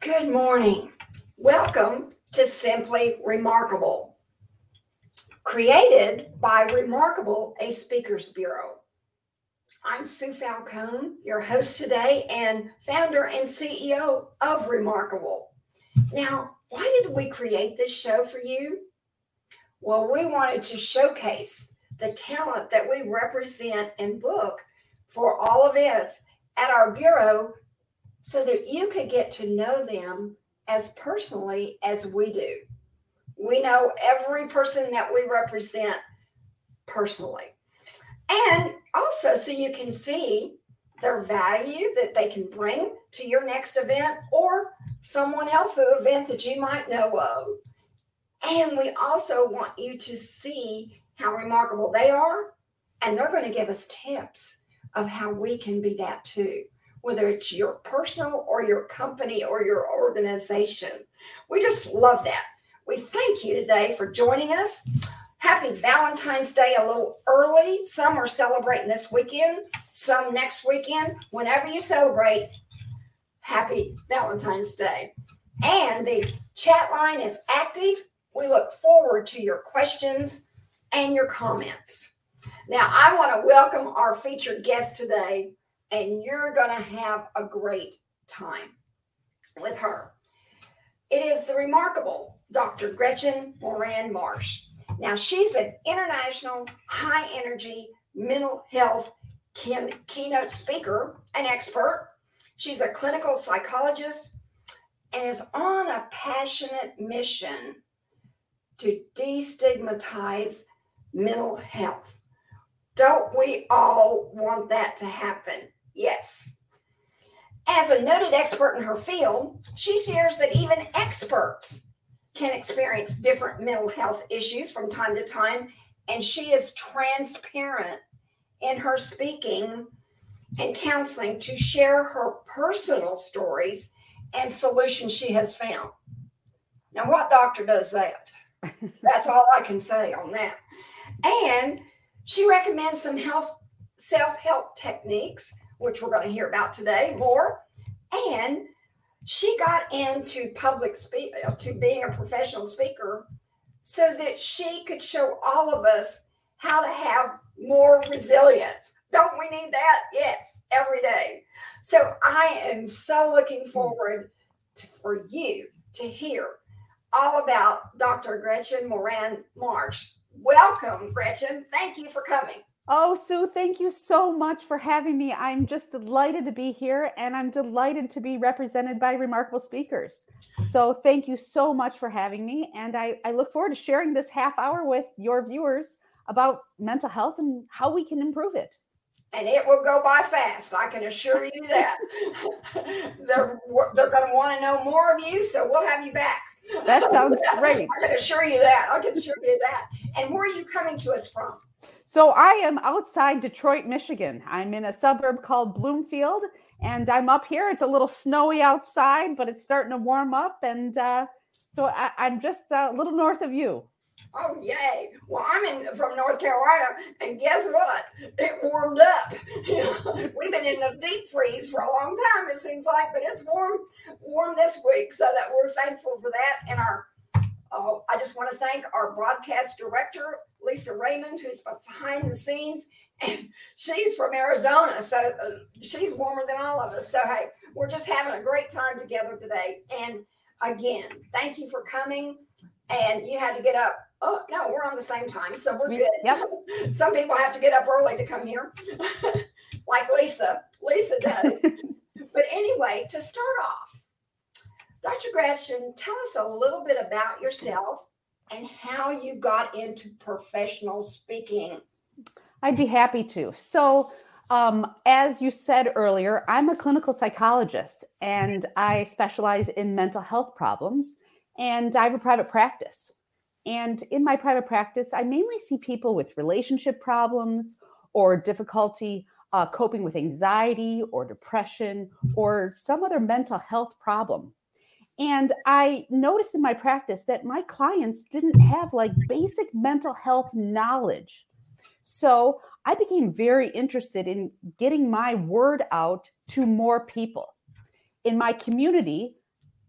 Good morning. Welcome to Simply Remarkable, created by Remarkable, a speakers bureau. I'm Sue Falcone, your host today and founder and CEO of Remarkable. Now, why did we create this show for you? Well, we wanted to showcase the talent that we represent and book for all events at our bureau so that you could get to know them as personally as we do. We know every person that we represent personally. And also, so you can see their value that they can bring to your next event or someone else's event that you might know of. And we also want you to see how remarkable they are. And they're going to give us tips of how we can be that too, whether it's your personal or your company or your organization. We just love that. We thank you today for joining us. Happy Valentine's Day a little early. Some are celebrating this weekend, some next weekend. Whenever you celebrate, happy Valentine's Day. And the chat line is active. We look forward to your questions and your comments. Now, I want to welcome our featured guest today, and you're going to have a great time with her. It is the remarkable Dr. Gretchen Moran Marsh. Now, she's an international high energy mental health keynote speaker, an expert. She's a clinical psychologist and is on a passionate mission to destigmatize mental health. Don't we all want that to happen? Yes. As a noted expert in her field, she shares that even experts can experience different mental health issues from time to time. And she is transparent in her speaking and counseling to share her personal stories and solutions she has found. Now, what doctor does that? That's all I can say on that. And she recommends some health self-help techniques, which we're going to hear about today more. And she got into public speak uh, to being a professional speaker so that she could show all of us how to have more resilience. Don't we need that? Yes, every day. So I am so looking forward to, for you to hear all about Dr. Gretchen Moran Marsh. Welcome, Gretchen. Thank you for coming. Oh, Sue, thank you so much for having me. I'm just delighted to be here and I'm delighted to be represented by remarkable speakers. So, thank you so much for having me. And I, I look forward to sharing this half hour with your viewers about mental health and how we can improve it. And it will go by fast, I can assure you that. they're they're going to want to know more of you, so we'll have you back. That sounds great. I can assure you that. I can assure you that. And where are you coming to us from? So I am outside Detroit, Michigan. I'm in a suburb called Bloomfield, and I'm up here. It's a little snowy outside, but it's starting to warm up, and uh, so I, am just a little north of you. Oh yay! Well, I'm in from North Carolina, and guess what? It warmed up. we've been in the deep freeze for a long time. It seems like, but it's warm, warm this week, so that we're thankful for that. And our, uh, I just want to thank our broadcast director, Lisa Raymond, who's behind the scenes, and she's from Arizona, so uh, she's warmer than all of us. So hey, we're just having a great time together today. And again, thank you for coming. And you had to get up oh no, we're on the same time, so we're good. Yep. Some people have to get up early to come here, like Lisa. Lisa does. but anyway, to start off, Dr. Gretchen, tell us a little bit about yourself and how you got into professional speaking. I'd be happy to. So, um, as you said earlier, I'm a clinical psychologist and I specialize in mental health problems, and I have a private practice. And in my private practice, I mainly see people with relationship problems or difficulty uh, coping with anxiety or depression or some other mental health problem. And I noticed in my practice that my clients didn't have like basic mental health knowledge. So I became very interested in getting my word out to more people. in my community,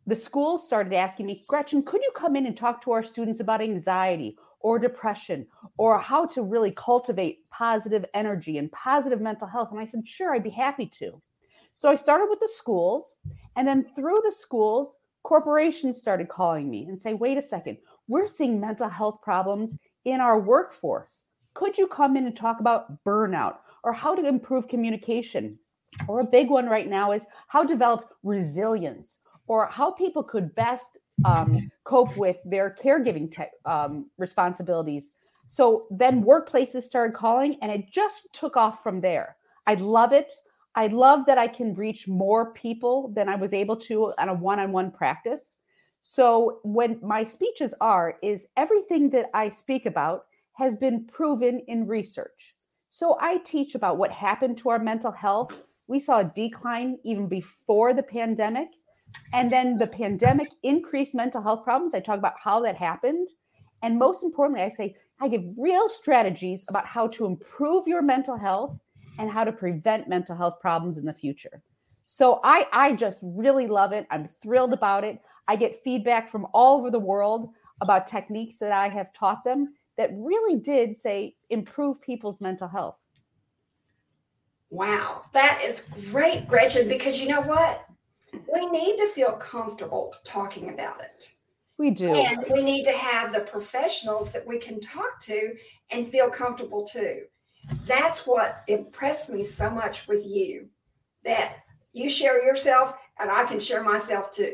the schools started asking me, Gretchen, could you come in and talk to our students about anxiety or depression or how to really cultivate positive energy and positive mental health? And I said, sure, I'd be happy to. So I started with the schools. And then through the schools, corporations started calling me and say, wait a second, we're seeing mental health problems in our workforce. Could you come in and talk about burnout or how to improve communication? Or a big one right now is how to develop resilience or how people could best um, cope with their caregiving te- um, responsibilities. So then workplaces started calling and it just took off from there. I love it. I love that I can reach more people than I was able to on a one on one practice. So, when my speeches are, is everything that I speak about has been proven in research. So, I teach about what happened to our mental health. We saw a decline even before the pandemic. And then the pandemic increased mental health problems. I talk about how that happened. And most importantly, I say, I give real strategies about how to improve your mental health and how to prevent mental health problems in the future. So I I just really love it. I'm thrilled about it. I get feedback from all over the world about techniques that I have taught them that really did say improve people's mental health. Wow, that is great, Gretchen, because you know what? We need to feel comfortable talking about it. We do. And we need to have the professionals that we can talk to and feel comfortable too. That's what impressed me so much with you that you share yourself and I can share myself too.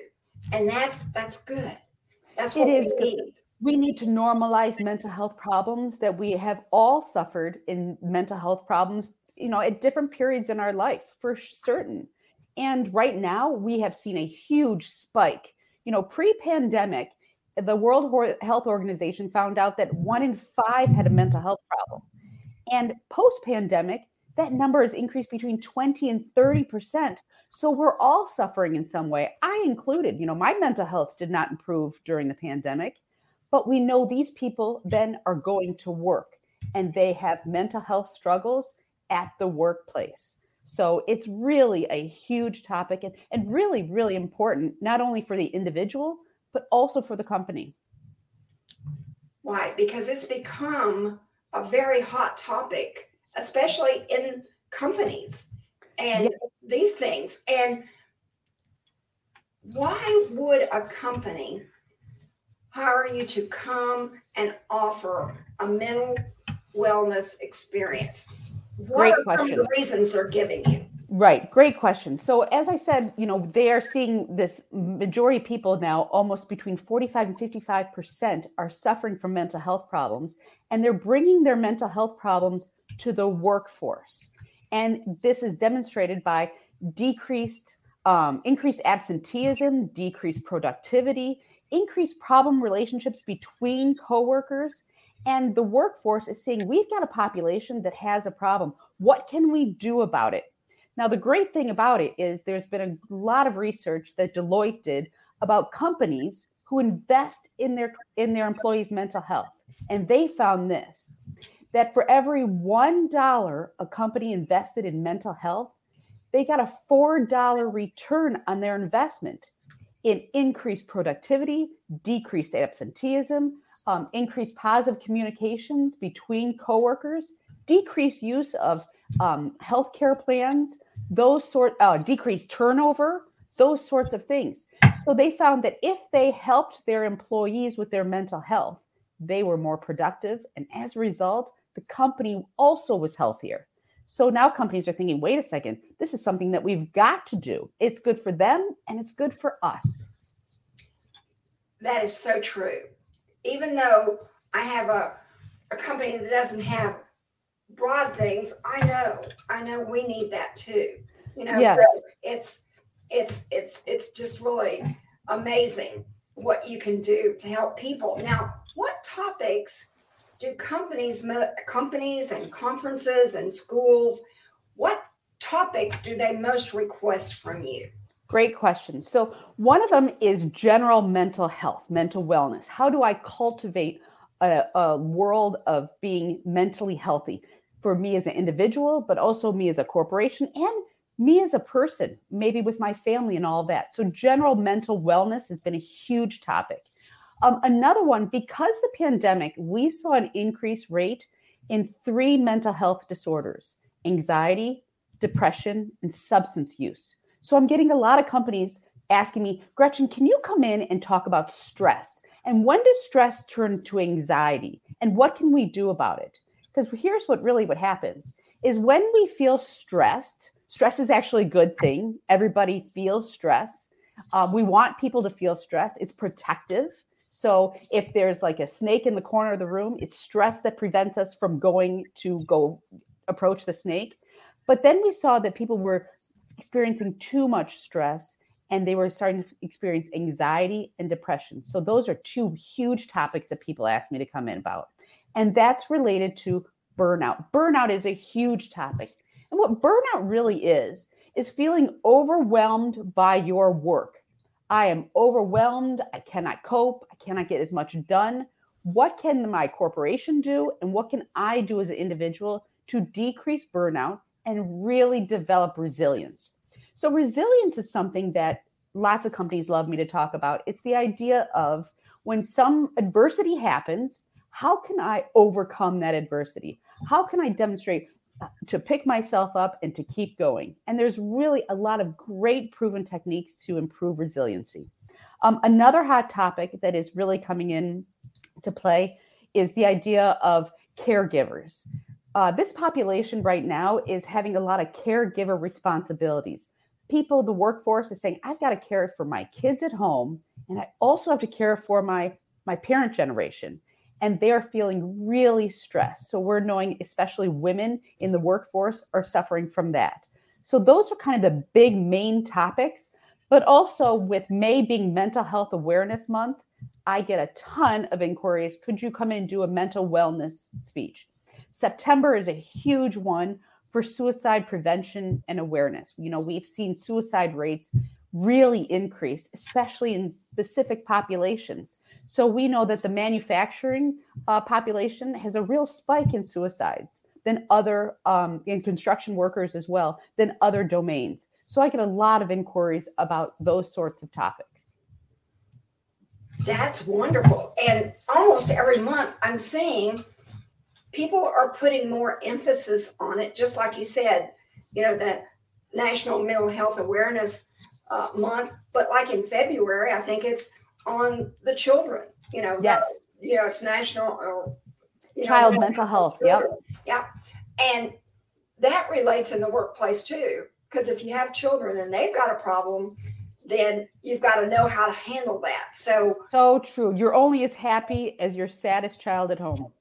And that's that's good. That's what it is we need. We need to normalize mental health problems that we have all suffered in mental health problems, you know, at different periods in our life for certain. And right now, we have seen a huge spike. You know, pre pandemic, the World Health Organization found out that one in five had a mental health problem. And post pandemic, that number has increased between 20 and 30%. So we're all suffering in some way. I included, you know, my mental health did not improve during the pandemic, but we know these people then are going to work and they have mental health struggles at the workplace. So it's really a huge topic and, and really, really important, not only for the individual, but also for the company. Why? Because it's become a very hot topic, especially in companies and yeah. these things. And why would a company hire you to come and offer a mental wellness experience? What Great are question. the reasons they're giving you? Right. Great question. So, as I said, you know, they are seeing this majority of people now, almost between 45 and 55% are suffering from mental health problems, and they're bringing their mental health problems to the workforce. And this is demonstrated by decreased, um, increased absenteeism, decreased productivity, increased problem relationships between coworkers. And the workforce is saying, we've got a population that has a problem. What can we do about it? Now, the great thing about it is there's been a lot of research that Deloitte did about companies who invest in their in their employees' mental health. And they found this that for every $1 a company invested in mental health, they got a $4 return on their investment in increased productivity, decreased absenteeism, um, increased positive communications between coworkers, decreased use of um, healthcare plans, those sort uh, decreased turnover, those sorts of things. So they found that if they helped their employees with their mental health, they were more productive, and as a result, the company also was healthier. So now companies are thinking, wait a second, this is something that we've got to do. It's good for them and it's good for us. That is so true. Even though I have a, a company that doesn't have broad things, I know, I know we need that too. You know, yes. so it's it's it's it's just really amazing what you can do to help people. Now, what topics do companies companies and conferences and schools what topics do they most request from you? Great question. So, one of them is general mental health, mental wellness. How do I cultivate a, a world of being mentally healthy? For me as an individual, but also me as a corporation and me as a person, maybe with my family and all that. So, general mental wellness has been a huge topic. Um, another one, because the pandemic, we saw an increased rate in three mental health disorders anxiety, depression, and substance use. So, I'm getting a lot of companies asking me, Gretchen, can you come in and talk about stress? And when does stress turn to anxiety? And what can we do about it? Because here's what really what happens is when we feel stressed, stress is actually a good thing. Everybody feels stress. Uh, we want people to feel stress. It's protective. So if there's like a snake in the corner of the room, it's stress that prevents us from going to go approach the snake. But then we saw that people were experiencing too much stress and they were starting to experience anxiety and depression. So those are two huge topics that people ask me to come in about. And that's related to burnout. Burnout is a huge topic. And what burnout really is, is feeling overwhelmed by your work. I am overwhelmed. I cannot cope. I cannot get as much done. What can my corporation do? And what can I do as an individual to decrease burnout and really develop resilience? So, resilience is something that lots of companies love me to talk about. It's the idea of when some adversity happens, how can I overcome that adversity? How can I demonstrate uh, to pick myself up and to keep going? And there's really a lot of great proven techniques to improve resiliency. Um, another hot topic that is really coming in to play is the idea of caregivers. Uh, this population right now is having a lot of caregiver responsibilities people, the workforce is saying, I've got to care for my kids at home, and I also have to care for my my parent generation. And they're feeling really stressed. So we're knowing, especially women in the workforce are suffering from that. So those are kind of the big main topics. But also with May being Mental Health Awareness Month, I get a ton of inquiries. Could you come in and do a mental wellness speech? September is a huge one for suicide prevention and awareness. You know, we've seen suicide rates really increase, especially in specific populations. So we know that the manufacturing uh, population has a real spike in suicides than other um, in construction workers as well than other domains. So I get a lot of inquiries about those sorts of topics. That's wonderful. And almost every month I'm seeing people are putting more emphasis on it, just like you said, you know, the National Mental Health Awareness uh, Month. But like in February, I think it's on the children, you know, yes. The, you know, it's National or, uh, Child know, Mental Health. Yep. Yeah. And that relates in the workplace too. Because if you have children and they've got a problem, then you've got to know how to handle that. So, so true. You're only as happy as your saddest child at home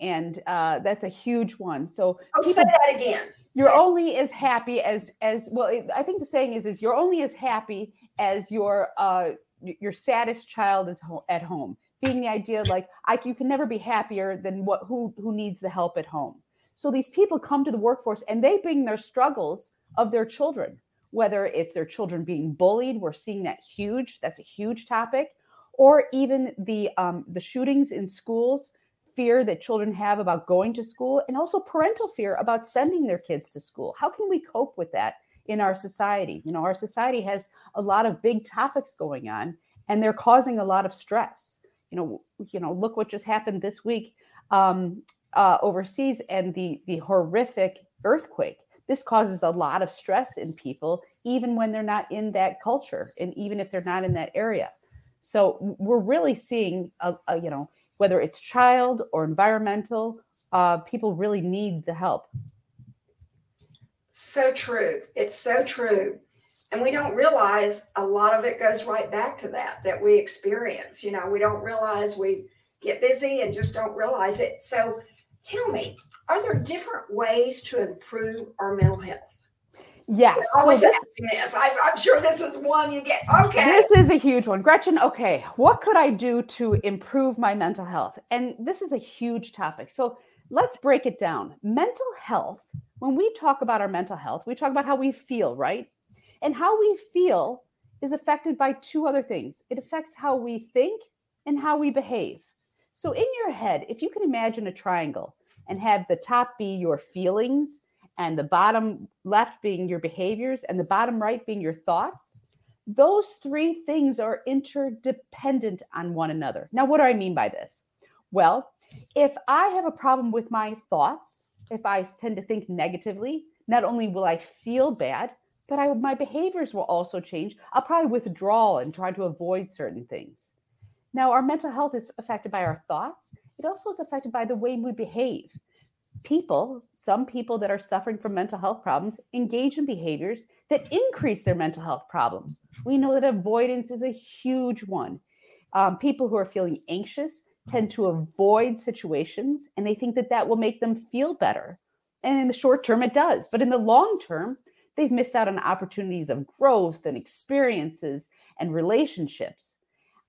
and uh, that's a huge one. So oh, people, say that again. You're only as happy as as well. I think the saying is is you're only as happy as your uh, your saddest child is ho- at home. Being the idea like I you can never be happier than what who who needs the help at home. So these people come to the workforce and they bring their struggles of their children, whether it's their children being bullied. We're seeing that huge. That's a huge topic, or even the um, the shootings in schools fear that children have about going to school and also parental fear about sending their kids to school. How can we cope with that in our society? You know, our society has a lot of big topics going on and they're causing a lot of stress. You know, you know, look what just happened this week um, uh, overseas and the the horrific earthquake. This causes a lot of stress in people, even when they're not in that culture, and even if they're not in that area. So we're really seeing, a, a you know, whether it's child or environmental, uh, people really need the help. So true. It's so true. And we don't realize a lot of it goes right back to that, that we experience. You know, we don't realize we get busy and just don't realize it. So tell me, are there different ways to improve our mental health? Yes. Always so this, this. I, I'm sure this is one you get. Okay. This is a huge one. Gretchen, okay, what could I do to improve my mental health? And this is a huge topic. So let's break it down. Mental health, when we talk about our mental health, we talk about how we feel, right? And how we feel is affected by two other things it affects how we think and how we behave. So in your head, if you can imagine a triangle and have the top be your feelings, and the bottom left being your behaviors and the bottom right being your thoughts, those three things are interdependent on one another. Now, what do I mean by this? Well, if I have a problem with my thoughts, if I tend to think negatively, not only will I feel bad, but I, my behaviors will also change. I'll probably withdraw and try to avoid certain things. Now, our mental health is affected by our thoughts. It also is affected by the way we behave. People, some people that are suffering from mental health problems, engage in behaviors that increase their mental health problems. We know that avoidance is a huge one. Um, people who are feeling anxious tend to avoid situations and they think that that will make them feel better. And in the short term, it does. But in the long term, they've missed out on opportunities of growth and experiences and relationships.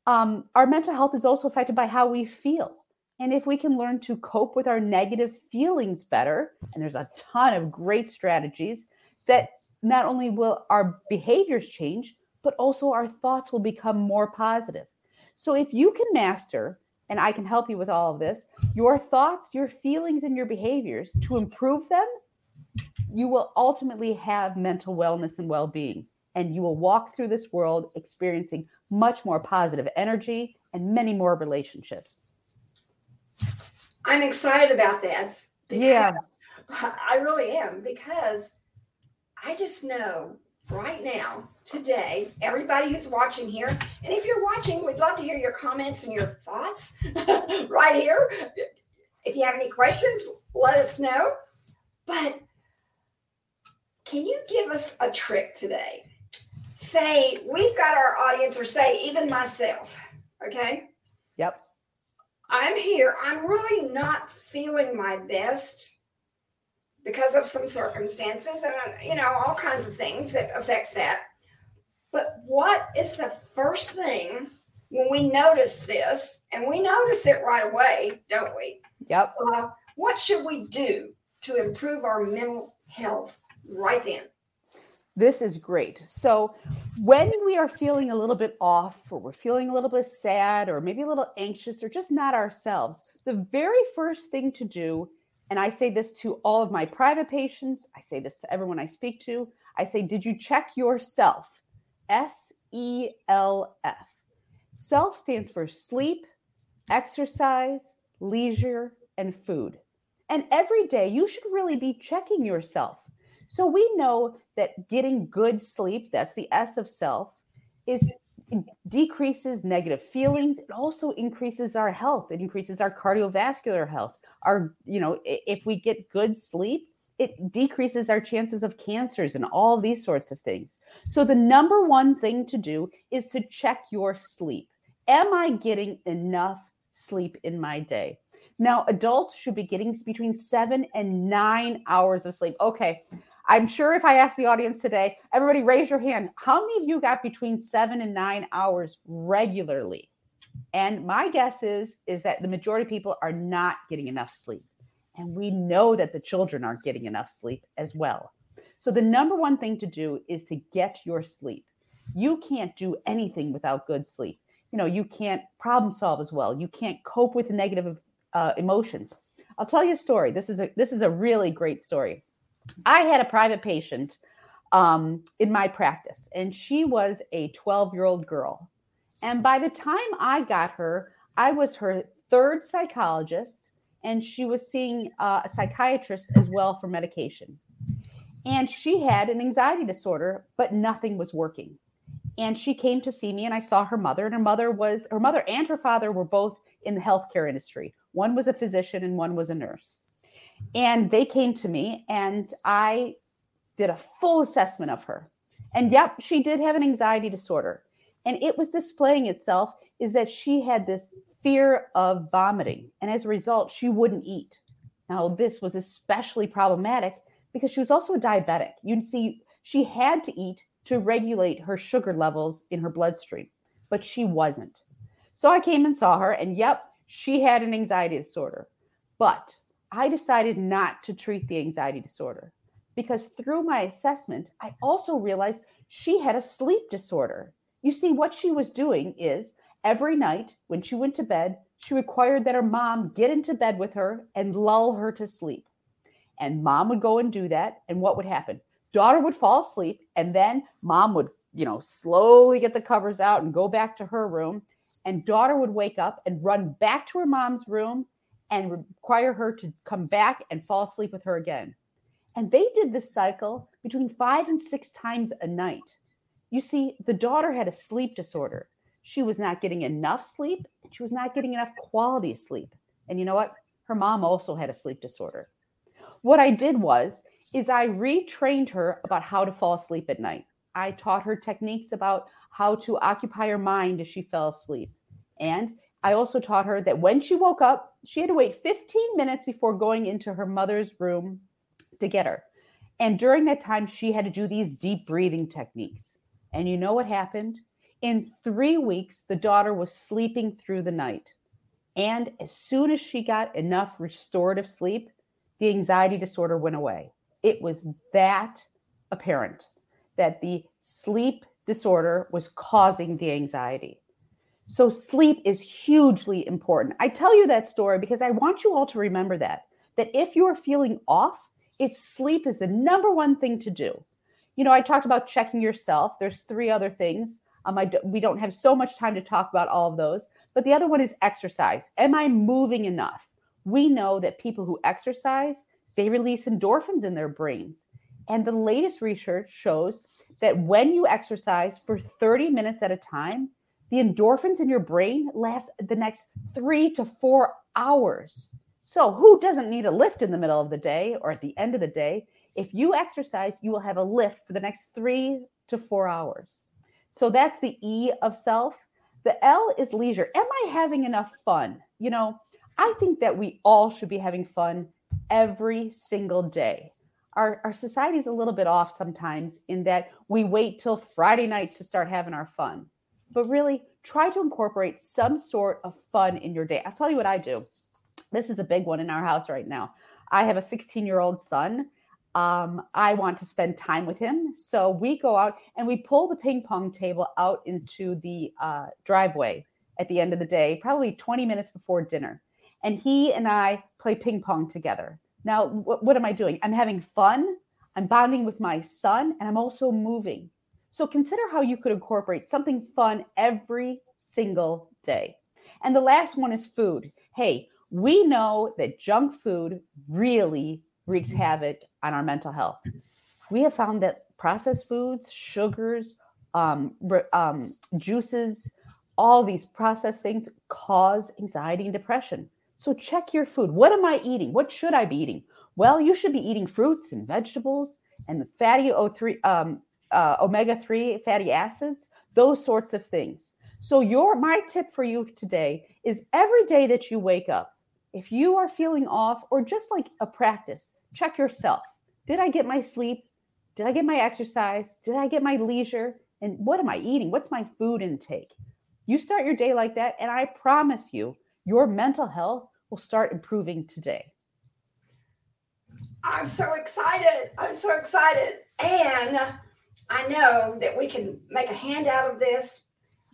Um, our mental health is also affected by how we feel. And if we can learn to cope with our negative feelings better, and there's a ton of great strategies that not only will our behaviors change, but also our thoughts will become more positive. So if you can master, and I can help you with all of this, your thoughts, your feelings, and your behaviors to improve them, you will ultimately have mental wellness and well being. And you will walk through this world experiencing much more positive energy and many more relationships. I'm excited about this. Yeah. I really am because I just know right now, today, everybody who's watching here, and if you're watching, we'd love to hear your comments and your thoughts right here. If you have any questions, let us know. But can you give us a trick today? Say, we've got our audience, or say, even myself, okay? Yep. I'm here. I'm really not feeling my best because of some circumstances and uh, you know all kinds of things that affects that but what is the first thing when we notice this and we notice it right away don't we yep uh, what should we do to improve our mental health right then this is great. So, when we are feeling a little bit off, or we're feeling a little bit sad, or maybe a little anxious, or just not ourselves, the very first thing to do and I say this to all of my private patients, I say this to everyone I speak to. I say, Did you check yourself? S E L F. Self stands for sleep, exercise, leisure, and food. And every day you should really be checking yourself. So we know that getting good sleep, that's the S of self, is decreases negative feelings. It also increases our health. It increases our cardiovascular health our you know if we get good sleep it decreases our chances of cancers and all these sorts of things. So the number one thing to do is to check your sleep. Am i getting enough sleep in my day? Now adults should be getting between 7 and 9 hours of sleep. Okay i'm sure if i ask the audience today everybody raise your hand. How many of you got between 7 and 9 hours regularly? And my guess is is that the majority of people are not getting enough sleep. And we know that the children aren't getting enough sleep as well. So the number one thing to do is to get your sleep. You can't do anything without good sleep. You know, you can't problem solve as well. You can't cope with negative uh, emotions. I'll tell you a story. This is a this is a really great story. I had a private patient um, in my practice, and she was a 12 year old girl. And by the time I got her, I was her third psychologist, and she was seeing uh, a psychiatrist as well for medication. And she had an anxiety disorder, but nothing was working. And she came to see me, and I saw her mother, and her mother was her mother and her father were both in the healthcare industry. One was a physician, and one was a nurse. And they came to me, and I did a full assessment of her. And yep, she did have an anxiety disorder and it was displaying itself is that she had this fear of vomiting and as a result she wouldn't eat. Now this was especially problematic because she was also a diabetic. You'd see she had to eat to regulate her sugar levels in her bloodstream but she wasn't. So i came and saw her and yep she had an anxiety disorder. But i decided not to treat the anxiety disorder because through my assessment i also realized she had a sleep disorder. You see, what she was doing is every night when she went to bed, she required that her mom get into bed with her and lull her to sleep. And mom would go and do that. And what would happen? Daughter would fall asleep. And then mom would, you know, slowly get the covers out and go back to her room. And daughter would wake up and run back to her mom's room and require her to come back and fall asleep with her again. And they did this cycle between five and six times a night. You see, the daughter had a sleep disorder. She was not getting enough sleep, and she was not getting enough quality sleep. And you know what? Her mom also had a sleep disorder. What I did was is I retrained her about how to fall asleep at night. I taught her techniques about how to occupy her mind as she fell asleep. And I also taught her that when she woke up, she had to wait 15 minutes before going into her mother's room to get her. And during that time, she had to do these deep breathing techniques. And you know what happened? In three weeks, the daughter was sleeping through the night. And as soon as she got enough restorative sleep, the anxiety disorder went away. It was that apparent that the sleep disorder was causing the anxiety. So, sleep is hugely important. I tell you that story because I want you all to remember that. That if you're feeling off, it's sleep is the number one thing to do. You know, I talked about checking yourself. There's three other things. Um, I, we don't have so much time to talk about all of those, but the other one is exercise. Am I moving enough? We know that people who exercise, they release endorphins in their brains. And the latest research shows that when you exercise for 30 minutes at a time, the endorphins in your brain last the next three to four hours. So, who doesn't need a lift in the middle of the day or at the end of the day? If you exercise, you will have a lift for the next three to four hours. So, that's the E of self. The L is leisure. Am I having enough fun? You know, I think that we all should be having fun every single day. Our, our society is a little bit off sometimes in that we wait till Friday night to start having our fun but really try to incorporate some sort of fun in your day. I'll tell you what I do. This is a big one in our house right now. I have a 16 year old son. Um, I want to spend time with him. So we go out and we pull the ping pong table out into the uh, driveway at the end of the day, probably 20 minutes before dinner. And he and I play ping pong together. Now, what, what am I doing? I'm having fun. I'm bonding with my son, and I'm also moving. So consider how you could incorporate something fun every single day. And the last one is food. Hey, we know that junk food really wreaks havoc on our mental health. We have found that processed foods, sugars, um, um, juices, all these processed things cause anxiety and depression. So check your food. What am I eating? What should I be eating? Well, you should be eating fruits and vegetables and the fatty O3 um, uh, omega 3 fatty acids, those sorts of things. So, your my tip for you today is every day that you wake up, if you are feeling off or just like a practice, check yourself. Did I get my sleep? Did I get my exercise? Did I get my leisure? And what am I eating? What's my food intake? You start your day like that, and I promise you, your mental health will start improving today. I'm so excited. I'm so excited. And I know that we can make a handout of this.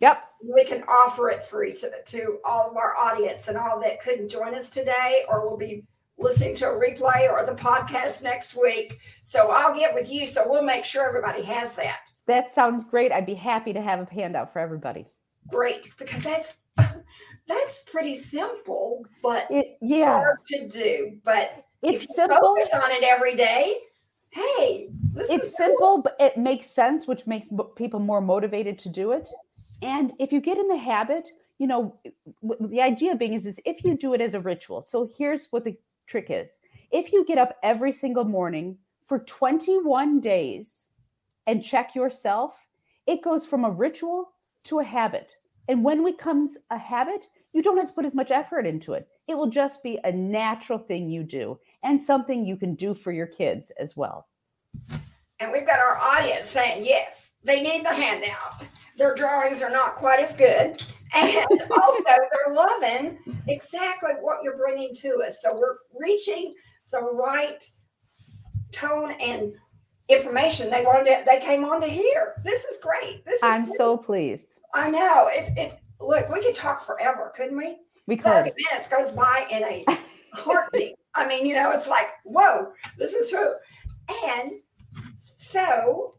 Yep. We can offer it free to, to all of our audience and all that couldn't join us today or will be listening to a replay or the podcast next week. So I'll get with you. So we'll make sure everybody has that. That sounds great. I'd be happy to have a handout for everybody. Great, because that's that's pretty simple, but it, yeah, hard to do. But it's simple. Focus on it every day hey, it's simple, but it makes sense, which makes people more motivated to do it. And if you get in the habit, you know, the idea being is, is if you do it as a ritual. So here's what the trick is if you get up every single morning for 21 days and check yourself, it goes from a ritual to a habit. And when it becomes a habit, you don't have to put as much effort into it. It will just be a natural thing you do and something you can do for your kids as well. And we've got our audience saying, yes, they need the handout. Their drawings are not quite as good. And also, they're loving exactly what you're bringing to us. So we're reaching the right tone and information they wanted to, they came on to hear. This is great. This is I'm great. so pleased. I know. It's it look, we could talk forever, couldn't we? We could. 30 minutes goes by in a heartbeat. I mean, you know, it's like, whoa, this is true. And so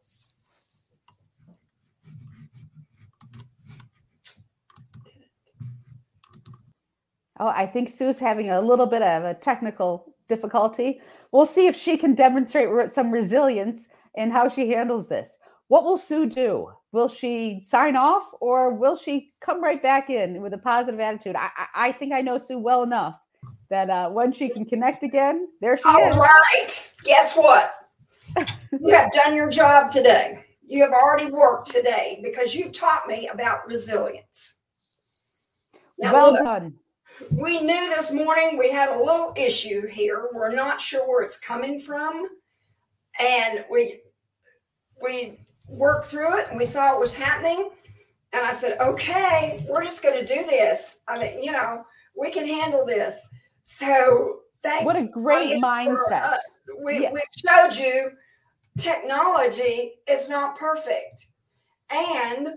Oh, I think Sue's having a little bit of a technical difficulty. We'll see if she can demonstrate some resilience in how she handles this. What will Sue do? Will she sign off or will she come right back in with a positive attitude? I, I, I think I know Sue well enough that uh, when she can connect again, there she All is. All right. Guess what? you have done your job today. You have already worked today because you've taught me about resilience. Now, well look, done we knew this morning we had a little issue here. We're not sure where it's coming from. And we we worked through it and we saw it was happening. And I said, okay, we're just going to do this. I mean, you know, we can handle this. So thanks. What a great uh, mindset. For, we, yes. we showed you technology is not perfect. And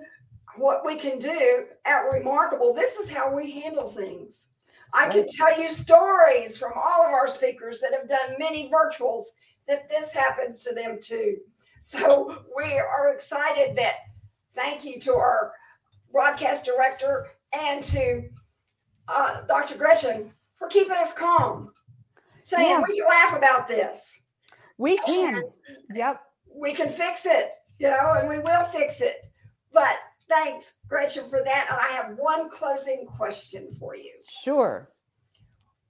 what we can do at Remarkable, this is how we handle things. I can tell you stories from all of our speakers that have done many virtuals that this happens to them too. So we are excited that thank you to our broadcast director and to uh, Dr. Gretchen for keeping us calm, saying yeah. we can laugh about this. We can. And yep. We can fix it, you know, and we will fix it. But Thanks, Gretchen, for that. And I have one closing question for you. Sure.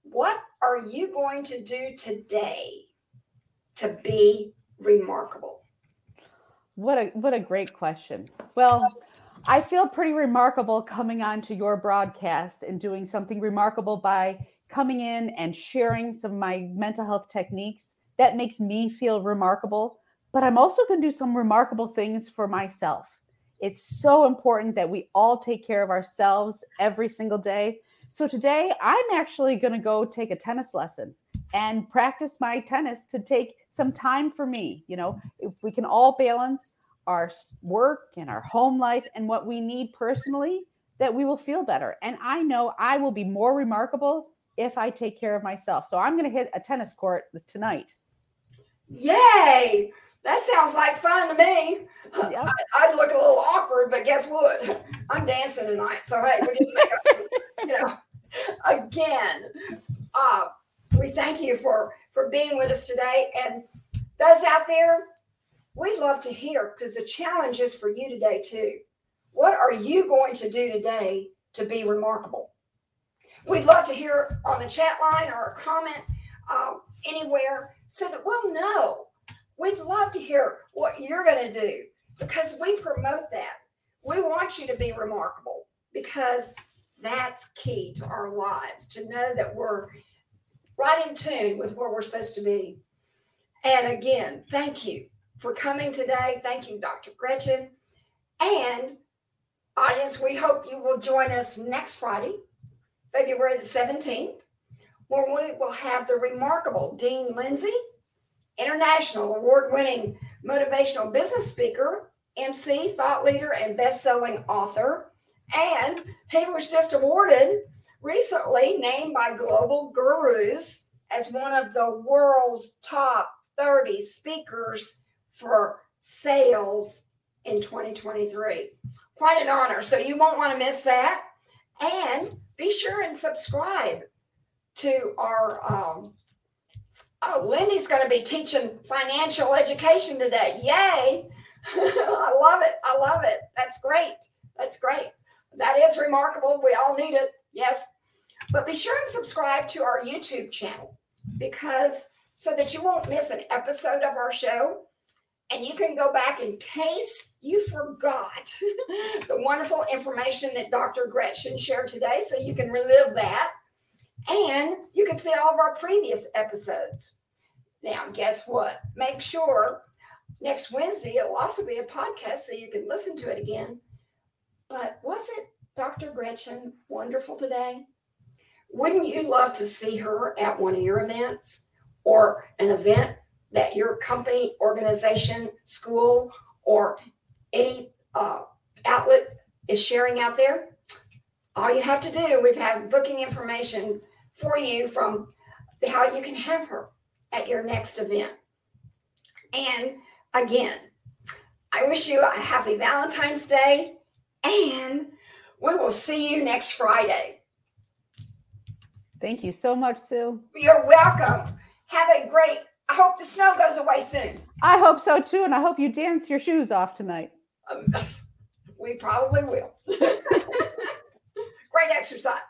What are you going to do today to be remarkable? What a what a great question. Well, I feel pretty remarkable coming on to your broadcast and doing something remarkable by coming in and sharing some of my mental health techniques. That makes me feel remarkable. But I'm also going to do some remarkable things for myself. It's so important that we all take care of ourselves every single day. So today, I'm actually going to go take a tennis lesson and practice my tennis to take some time for me. You know, if we can all balance our work and our home life and what we need personally, that we will feel better. And I know I will be more remarkable if I take care of myself. So I'm going to hit a tennis court tonight. Yay! That sounds like fun to me. Yep. I, would look a little awkward, but guess what? I'm dancing tonight. So hey, we just make a, you know, again, uh, we thank you for for being with us today. And those out there, we'd love to hear because the challenge is for you today too. What are you going to do today to be remarkable? We'd love to hear on the chat line or a comment um, anywhere so that we'll know We'd love to hear what you're going to do because we promote that. We want you to be remarkable because that's key to our lives to know that we're right in tune with where we're supposed to be. And again, thank you for coming today. Thank you, Dr. Gretchen. And audience, we hope you will join us next Friday, February the 17th, where we will have the remarkable Dean Lindsay international award winning motivational business speaker, MC, thought leader, and best selling author. And he was just awarded recently, named by Global Gurus as one of the world's top 30 speakers for sales in 2023. Quite an honor. So you won't want to miss that. And be sure and subscribe to our um, Oh, Lindy's going to be teaching financial education today. Yay. I love it. I love it. That's great. That's great. That is remarkable. We all need it. Yes. But be sure and subscribe to our YouTube channel because so that you won't miss an episode of our show. And you can go back in case you forgot the wonderful information that Dr. Gretchen shared today. So you can relive that. And you can see all of our previous episodes. Now, guess what? Make sure next Wednesday it'll also be a podcast so you can listen to it again. But wasn't Dr. Gretchen wonderful today? Wouldn't you love to see her at one of your events or an event that your company, organization, school, or any uh, outlet is sharing out there? All you have to do, we've had booking information for you from how you can have her at your next event. And again, I wish you a happy Valentine's Day, and we will see you next Friday. Thank you so much, Sue. You're welcome. Have a great, I hope the snow goes away soon. I hope so too, and I hope you dance your shoes off tonight. Um, we probably will. exercise.